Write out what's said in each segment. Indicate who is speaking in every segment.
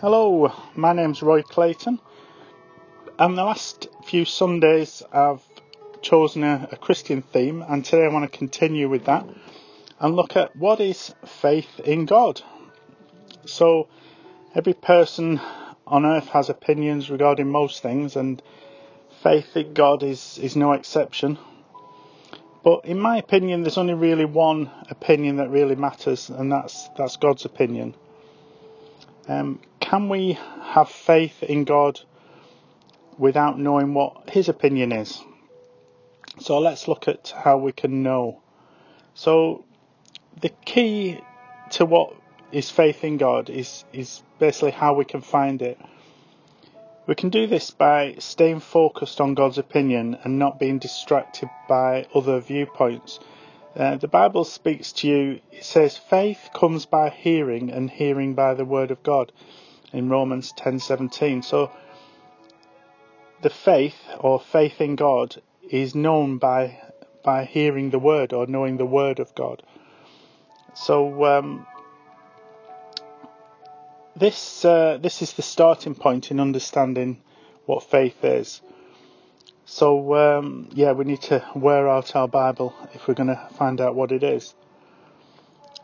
Speaker 1: Hello, my name's Roy Clayton, and the last few Sundays I've chosen a, a, Christian theme, and today I want to continue with that and look at what is faith in God. So, every person on earth has opinions regarding most things, and faith in God is, is no exception. But in my opinion, there's only really one opinion that really matters, and that's that's God's opinion. Um, can we have faith in God without knowing what His opinion is? So let's look at how we can know. So the key to what is faith in God is is basically how we can find it. We can do this by staying focused on God's opinion and not being distracted by other viewpoints. Uh, the Bible speaks to you, it says, faith comes by hearing and hearing by the word of God in Romans 10:17. So the faith or faith in God is known by by hearing the word or knowing the word of God. So um, this uh, this is the starting point in understanding what faith is. So, um, yeah, we need to wear out our Bible if we're going to find out what it is.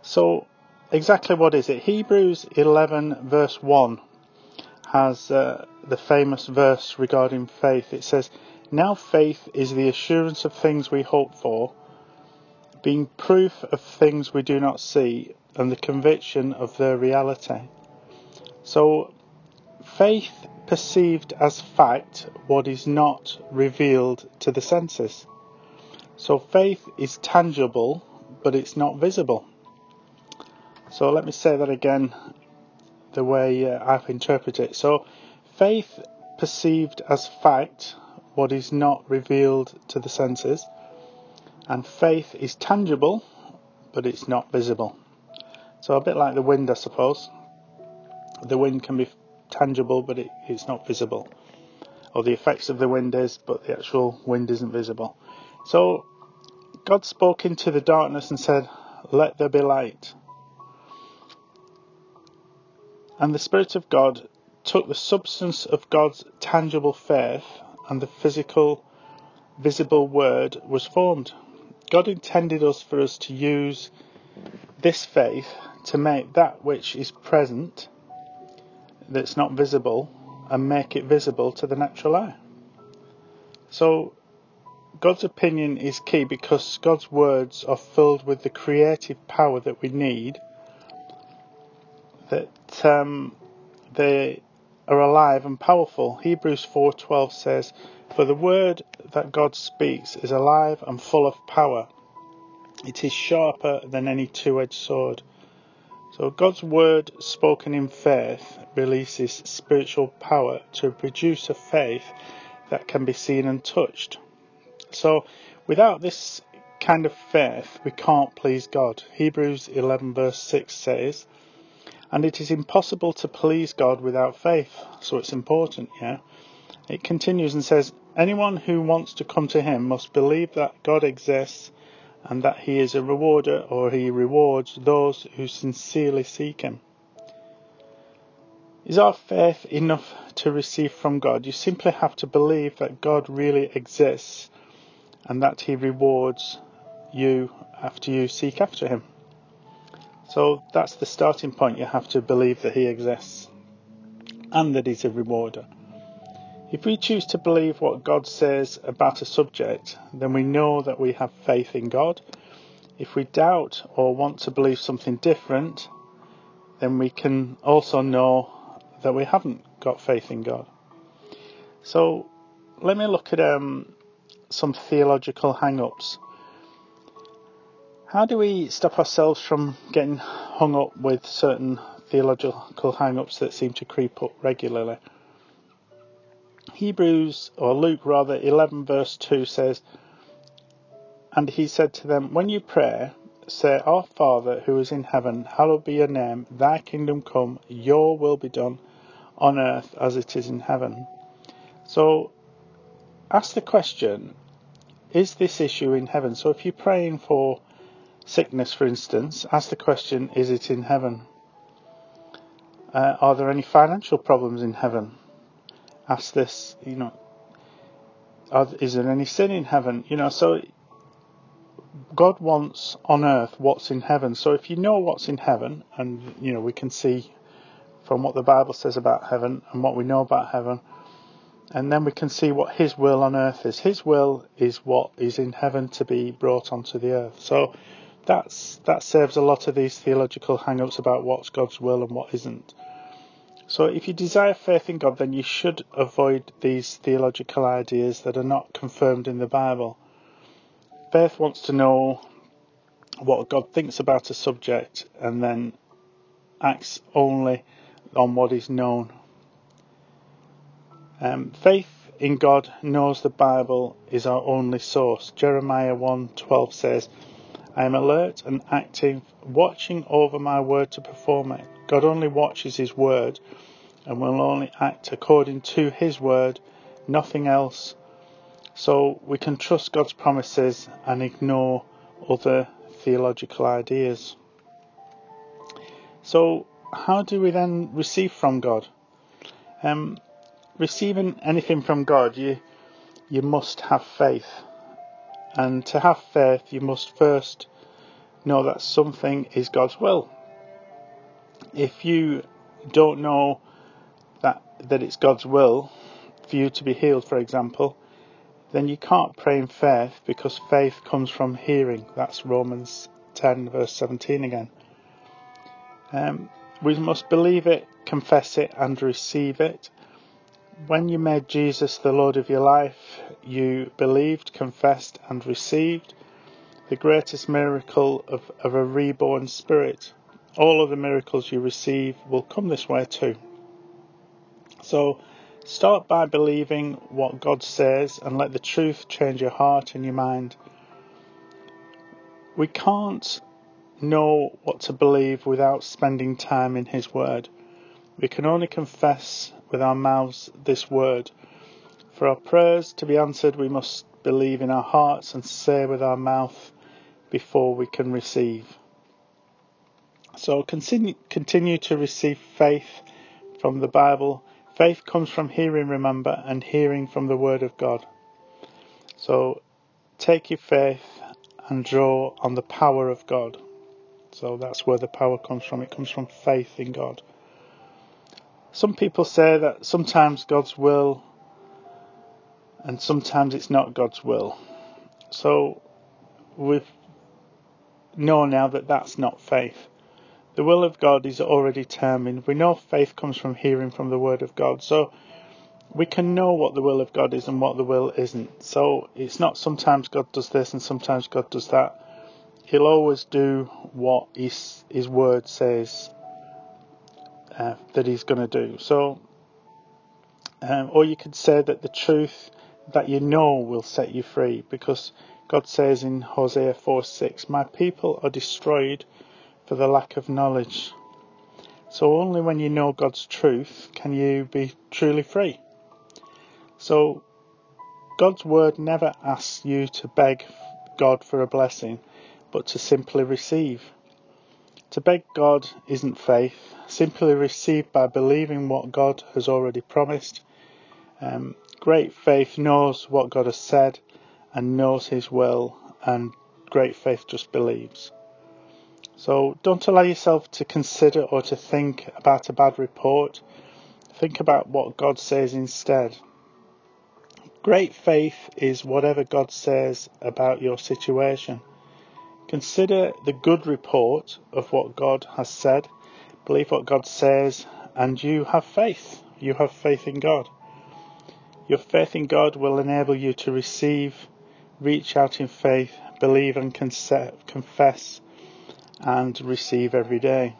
Speaker 1: So, exactly what is it? Hebrews 11, verse 1 has uh, the famous verse regarding faith. It says, Now faith is the assurance of things we hope for, being proof of things we do not see, and the conviction of their reality. So, faith perceived as fact what is not revealed to the senses. So faith is tangible, but it's not visible. So let me say that again the way uh, I've interpreted it. So faith perceived as fact what is not revealed to the senses, and faith is tangible, but it's not visible. So a bit like the wind, I suppose. The wind can be tangible, but it, it's not visible. Or the effects of the wind is, but the actual wind isn't visible. So God spoke into the darkness and said, Let there be light. And the Spirit of God took the substance of God's tangible faith and the physical, visible word was formed. God intended us for us to use this faith to make that which is present that's not visible and make it visible to the natural eye. So, God's opinion is key because God's words are filled with the creative power that we need, that um, they are alive and powerful. Hebrews 4:12 says, "For the word that God speaks is alive and full of power. It is sharper than any two-edged sword." So God's word spoken in faith releases spiritual power to produce a faith that can be seen and touched. So without this kind of faith, we can't please God. Hebrews 11 verse 6 says, and it is impossible to please God without faith. So it's important, yeah. It continues and says, anyone who wants to come to him must believe that God exists and that he is a rewarder or he rewards those who sincerely seek him. Is our faith enough to receive from God? You simply have to believe that God really exists and that he rewards you after you seek after him. So that's the starting point. You have to believe that he exists and that he's a rewarder. If we choose to believe what God says about a subject, then we know that we have faith in God. If we doubt or want to believe something different, then we can also know that we haven't got faith in God. So let me look at um, some theological hang ups. How do we stop ourselves from getting hung up with certain theological hang ups that seem to creep up regularly? Hebrews, or Luke rather, 11 verse 2 says, And he said to them, When you pray, say, Our Father who is in heaven, hallowed be your name, thy kingdom come, your will be done on earth as it is in heaven. So ask the question, is this issue in heaven? So if you're praying for sickness, for instance, ask the question, is it in heaven? Uh, are there any financial problems in heaven? Ask this, you know, are, is there any sin in heaven? You know, so God wants on earth what's in heaven. So if you know what's in heaven, and you know we can see from what the Bible says about heaven and what we know about heaven, and then we can see what His will on earth is. His will is what is in heaven to be brought onto the earth. So that's that saves a lot of these theological hang-ups about what's God's will and what isn't. So if you desire faith in God, then you should avoid these theological ideas that are not confirmed in the Bible. Faith wants to know what God thinks about a subject and then acts only on what is known. Um, faith in God knows the Bible is our only source. Jeremiah 1:12 says, I am alert and active, watching over my word to perform it. God only watches his word and will only act according to his word, nothing else. So we can trust God's promises and ignore other theological ideas. So, how do we then receive from God? Um, receiving anything from God, you you must have faith. And to have faith, you must first know that something is God's will. If you don't know that, that it's God's will for you to be healed, for example, then you can't pray in faith because faith comes from hearing. That's Romans 10, verse 17 again. Um, we must believe it, confess it, and receive it when you made Jesus the Lord of your life, you believed, confessed, and received the greatest miracle of, of a reborn spirit. All of the miracles you receive will come this way too. So start by believing what God says and let the truth change your heart and your mind. We can't know what to believe without spending time in His Word. We can only confess with our mouths this word. For our prayers to be answered, we must believe in our hearts and say with our mouth before we can receive. So continue, continue to receive faith from the Bible. Faith comes from hearing, remember, and hearing from the Word of God. So take your faith and draw on the power of God. So that's where the power comes from. It comes from faith in God. Some people say that sometimes God's will and sometimes it's not God's will. So we know now that that's not faith. The will of God is already determined. We know faith comes from hearing from the Word of God. So we can know what the will of God is and what the will isn't. So it's not sometimes God does this and sometimes God does that. He'll always do what His, his Word says uh, that he's going to do. So, um, or you could say that the truth that you know will set you free, because God says in Hosea 4:6, "My people are destroyed for the lack of knowledge." So only when you know God's truth can you be truly free. So God's word never asks you to beg God for a blessing, but to simply receive. To beg God isn't faith, simply receive by believing what God has already promised. Um, great faith knows what God has said and knows His will, and great faith just believes. So don't allow yourself to consider or to think about a bad report. Think about what God says instead. Great faith is whatever God says about your situation. Consider the good report of what God has said, believe what God says, and you have faith. You have faith in God. Your faith in God will enable you to receive, reach out in faith, believe and confess, and receive every day.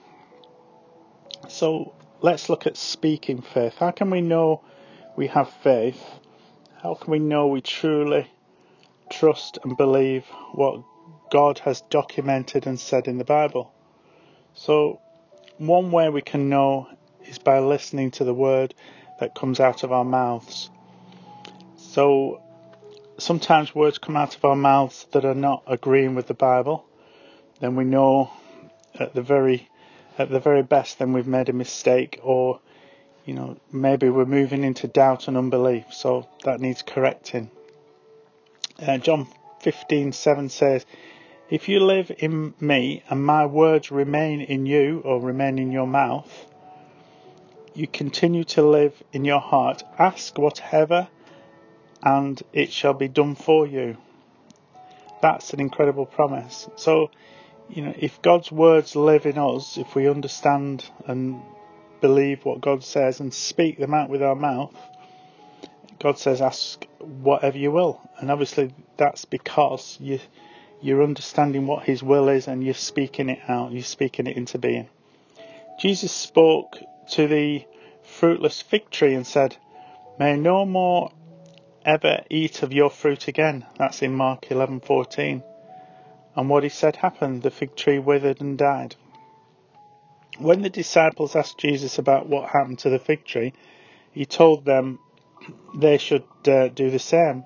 Speaker 1: So let's look at speaking faith. How can we know we have faith? How can we know we truly trust and believe what God has documented and said in the Bible. So, one way we can know is by listening to the word that comes out of our mouths. So, sometimes words come out of our mouths that are not agreeing with the Bible. Then we know at the very at the very best, then we've made a mistake, or you know, maybe we're moving into doubt and unbelief. So that needs correcting. Uh, John 15:7 says, "If you live in me and my words remain in you, or remain in your mouth, you continue to live in your heart. Ask whatever, and it shall be done for you." That's an incredible promise. So you know, if God's words live in us, if we understand and believe what God says and speak them out with our mouth, God says, ask whatever you will. And obviously that's because you, you're understanding what His will is and you're speaking it out, you're speaking it into being. Jesus spoke to the fruitless fig tree and said, May no more ever eat of your fruit again. That's in Mark 11:14. And what he said happened. The fig tree withered and died. When the disciples asked Jesus about what happened to the fig tree, he told them they should uh, do the same.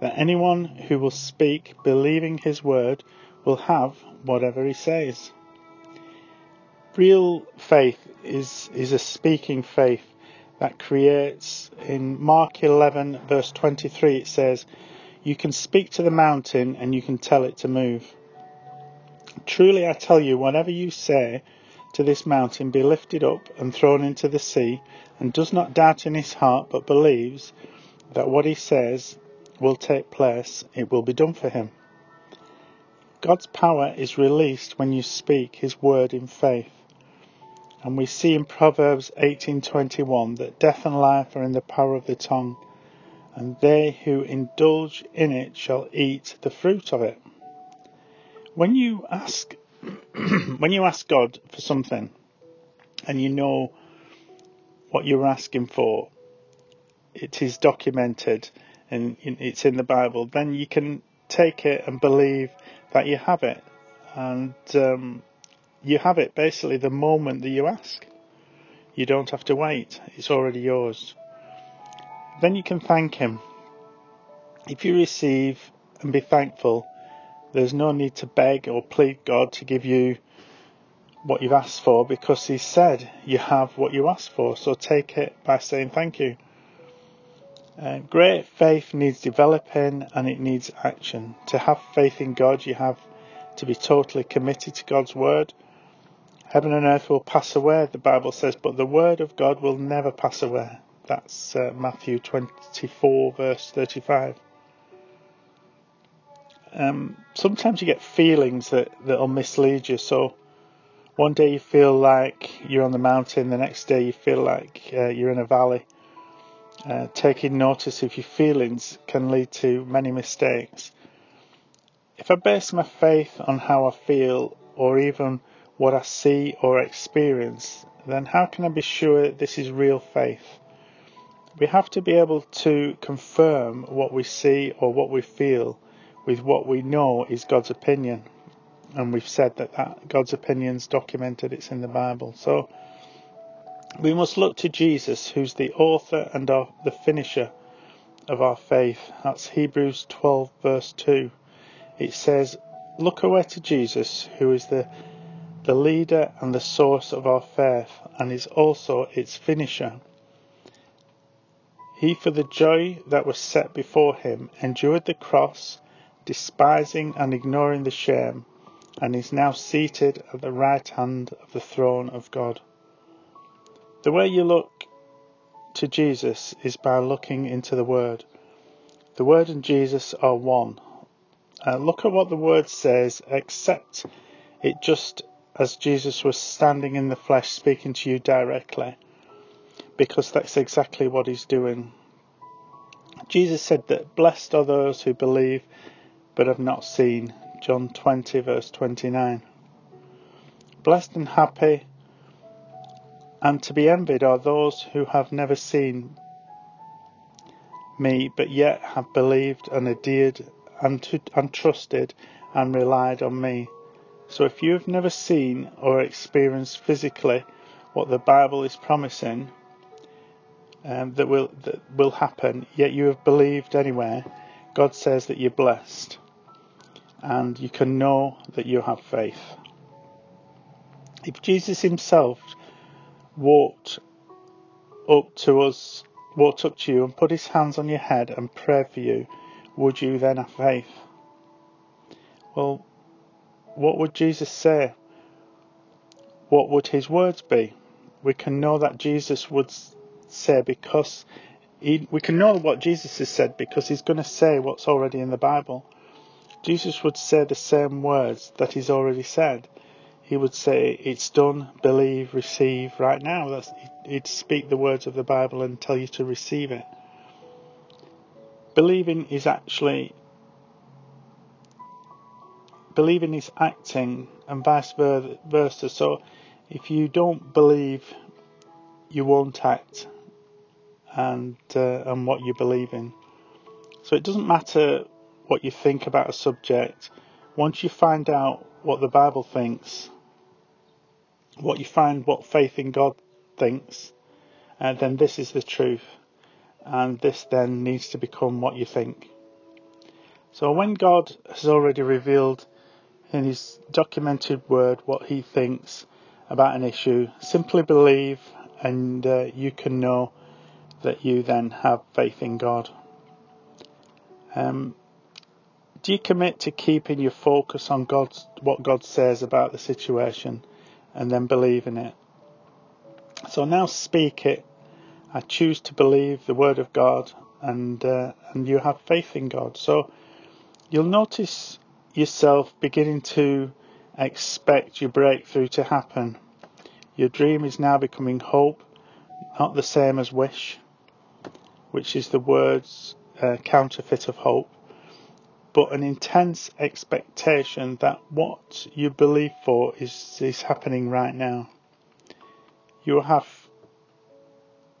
Speaker 1: That anyone who will speak, believing his word, will have whatever he says. Real faith is, is a speaking faith that creates, in Mark 11 verse 23 it says, you can speak to the mountain and you can tell it to move. Truly I tell you, whatever you say to this mountain, be lifted up and thrown into the sea, and does not doubt in his heart, but believes that what he says will take place, it will be done for him. God's power is released when you speak his word in faith. And we see in Proverbs 18:21 that death and life are in the power of the tongue, and they who indulge in it shall eat the fruit of it. When you ask, when you ask God for something, and you know what you're asking for, it is documented and it's in the Bible, then you can take it and believe that you have it, and um, you have it basically the moment that you ask. You don't have to wait; it's already yours. Then you can thank Him. If you receive and be thankful, there's no need to beg or plead God to give you what you've asked for because He said you have what you asked for. So take it by saying thank you. Uh, great faith needs developing and it needs action. To have faith in God, you have to be totally committed to God's word. Heaven and earth will pass away, the Bible says, but the word of God will never pass away. That's uh, Matthew 24, verse 35 um, sometimes you get feelings that that'll mislead you. So one day you feel like you're on the mountain, the next day you feel like uh, you're in a valley. Uh, taking notice of your feelings can lead to many mistakes. If I base my faith on how I feel or even what I see or experience, then how can I be sure this is real faith? We have to be able to confirm what we see or what we feel with what we know is God's opinion. And we've said that, that God's opinion's documented, it's in the Bible. So we must look to Jesus, who's the author and our, the finisher of our faith. That's Hebrews 12, verse 2. It says, Look away to Jesus, who is the, the leader and the source of our faith, and is also its finisher. He, for the joy that was set before him, endured the cross despising and ignoring the shame, and is now seated at the right hand of the throne of God. The way you look to Jesus is by looking into the Word. The Word and Jesus are one. Uh, look at what the Word says, accept it just as Jesus was standing in the flesh speaking to you directly, because that's exactly what he's doing. Jesus said that blessed are those who believe but have not seen. John 20, verse 29. Blessed and happy and to be envied are those who have never seen me, but yet have believed and adhered and, to, and trusted and relied on me. So if you have never seen or experienced physically what the Bible is promising um, that will that will happen, yet you have believed anyway, God says that you're blessed and you can know that you have faith. If Jesus himself walked up to us, walked up to you and put his hands on your head and prayed for you, would you then have faith? Well, what would Jesus say? What would his words be? We can know that Jesus would say because he, we can know what Jesus has said because he's going to say what's already in the Bible. Jesus would say the same words that he's already said. He would say, It's done, believe, receive right now. That's, he'd speak the words of the Bible and tell you to receive it. Believing is actually believing is acting and vice versa. So if you don't believe, you won't act and uh, and what you believe in. So it doesn't matter what you think about a subject. Once you find out what the Bible thinks, what you find what faith in God thinks, uh, then this is the truth, and this then needs to become what you think. So when God has already revealed in His documented word what He thinks about an issue, simply believe, and uh, you can know that you then have faith in God. Um, do you commit to keeping your focus on God's what God says about the situation and then believe in it? So now speak it. I choose to believe the word of God and uh, and you have faith in God. So you'll notice yourself beginning to expect your breakthrough to happen. Your dream is now becoming hope, not the same as wish which is the word's uh, counterfeit of hope, but an intense expectation that what you believe for is, is happening right now. You have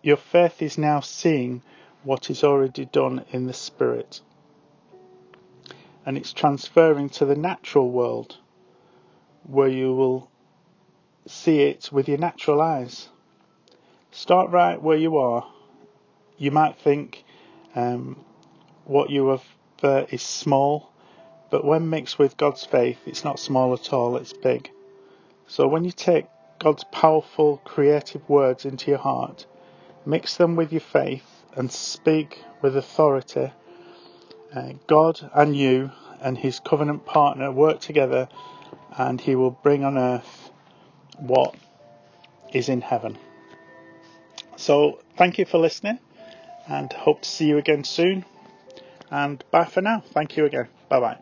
Speaker 1: your faith is now seeing what is already done in the spirit. And it's transferring to the natural world where you will see it with your natural eyes. Start right where you are you might think um, what you have is small, but when mixed with God's faith, it's not small at all, it's big. So when you take God's powerful, creative words into your heart, mix them with your faith, and speak with authority, uh, God and you and his covenant partner work together, and he will bring on earth what is in heaven. So, thank you for listening and hope to see you again soon. And bye for now. Thank you again. Bye bye.